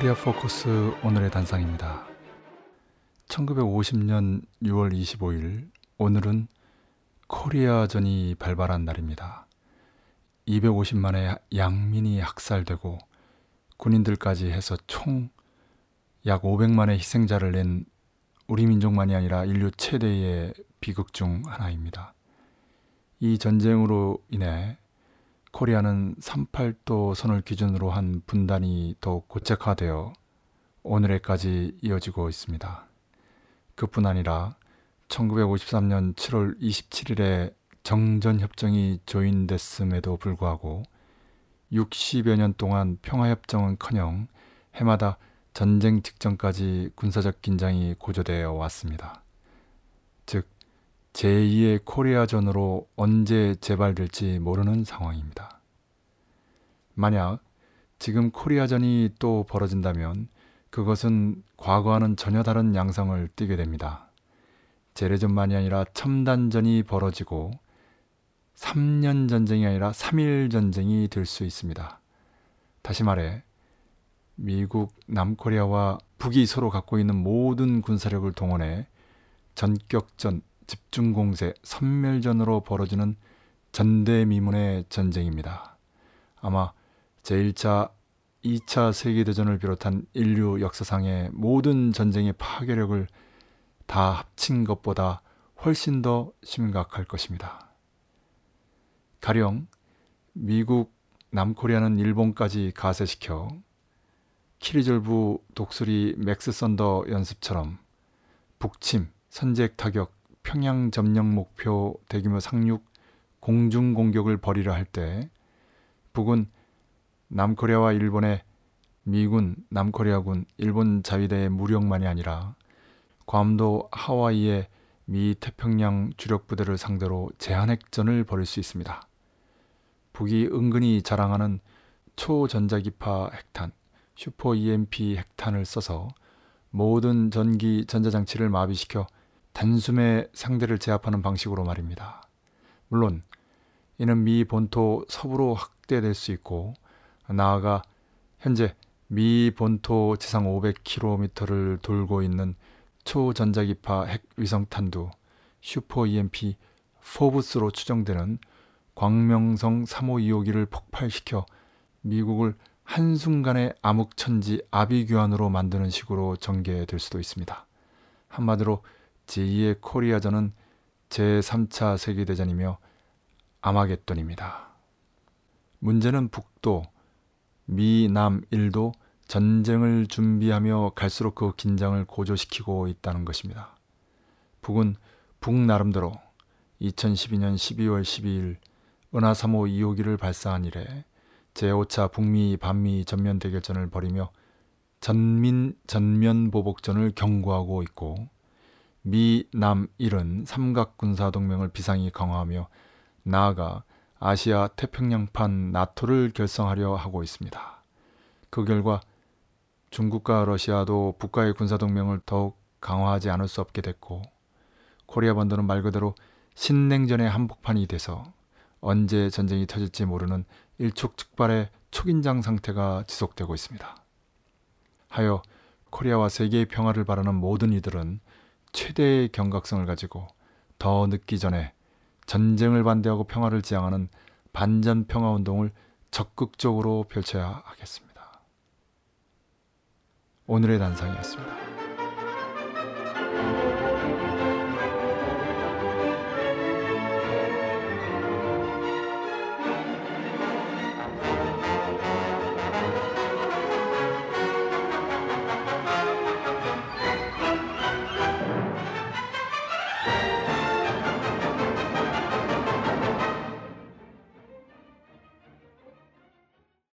코리아 포커스 오늘의 단상입니다. 1950년 6월 25일 오늘은 코리아전이 발발한 날입니다. 250만의 양민이 학살되고 군인들까지 해서 총 약 500만의 희생자를 낸 우리 민족만이 아니라 인류 최대의 비극 중 하나입니다. 이 전쟁으로 인해 코리아는 38도 선을 기준으로 한 분단이 더욱 고착화되어 오늘에까지 이어지고 있습니다. 그뿐 아니라 1953년 7월 27일에 정전협정이 조인됐음에도 불구하고 60여 년 동안 평화협정은커녕 해마다 전쟁 직전까지 군사적 긴장이 고조되어 왔습니다. 즉 제2의 코리아전으로 언제 재발될지 모르는 상황입니다. 만약 지금 코리아전이 또 벌어진다면 그것은 과거와는 전혀 다른 양상을 띠게 됩니다. 재래전만이 아니라 첨단전이 벌어지고 3년 전쟁이 아니라 3일 전쟁이 될 수 있습니다. 다시 말해 미국, 남코리아와 북이 서로 갖고 있는 모든 군사력을 동원해 전격전, 집중 공세, 선멸전으로 벌어지는 전대미문의 전쟁입니다. 아마 제1차, 2차 세계대전을 비롯한 인류 역사상의 모든 전쟁의 파괴력을 다 합친 것보다 훨씬 더 심각할 것입니다. 가령 미국, 남코리아는 일본까지 가세시켜 키리졸브 독수리 맥스 썬더 연습처럼 북침, 선제 타격, 평양 점령 목표 대규모 상륙 공중 공격을 벌이려 할 때 북은 남코리아와 일본의 미군, 남코리아군, 일본 자위대의 무력만이 아니라 괌도 하와이의 미 태평양 주력 부대를 상대로 제한핵전을 벌일 수 있습니다. 북이 은근히 자랑하는 초전자기파 핵탄, 슈퍼 EMP 핵탄을 써서 모든 전기 전자장치를 마비시켜 단숨에 상대를 제압하는 방식으로 말입니다. 물론 이는 미 본토 서부로 확대될 수 있고 나아가 현재 미 본토 지상 500km를 돌고 있는 초전자기파 핵 위성탄두 슈퍼 EMP 포브스로 추정되는 광명성 3호 2호기를 폭발시켜 미국을 한순간에 암흑천지 아비규환으로 만드는 식으로 전개될 수도 있습니다. 한마디로 제2의 코리아전은 제3차 세계대전이며 아마겟돈입니다. 문제는 북도, 미, 남, 일도 전쟁을 준비하며 갈수록 그 긴장을 고조시키고 있다는 것입니다. 북은 북 나름대로 2012년 12월 12일 은하 3호 2호기를 발사한 이래 제5차 북미 반미 전면 대결전을 벌이며 전민 전면 보복전을 경고하고 있고 미, 남, 일은 삼각 군사 동맹을 비상히 강화하며 나아가 아시아 태평양판 나토를 결성하려 하고 있습니다. 그 결과 중국과 러시아도 북과의 군사 동맹을 더욱 강화하지 않을 수 없게 됐고 코리아 반도는 말 그대로 신냉전의 한복판이 돼서 언제 전쟁이 터질지 모르는 일촉즉발의 초긴장 상태가 지속되고 있습니다. 하여 코리아와 세계의 평화를 바라는 모든 이들은 최대의 경각성을 가지고 더 늦기 전에 전쟁을 반대하고 평화를 지향하는 반전 평화 운동을 적극적으로 펼쳐야 하겠습니다. 오늘의 단상이었습니다.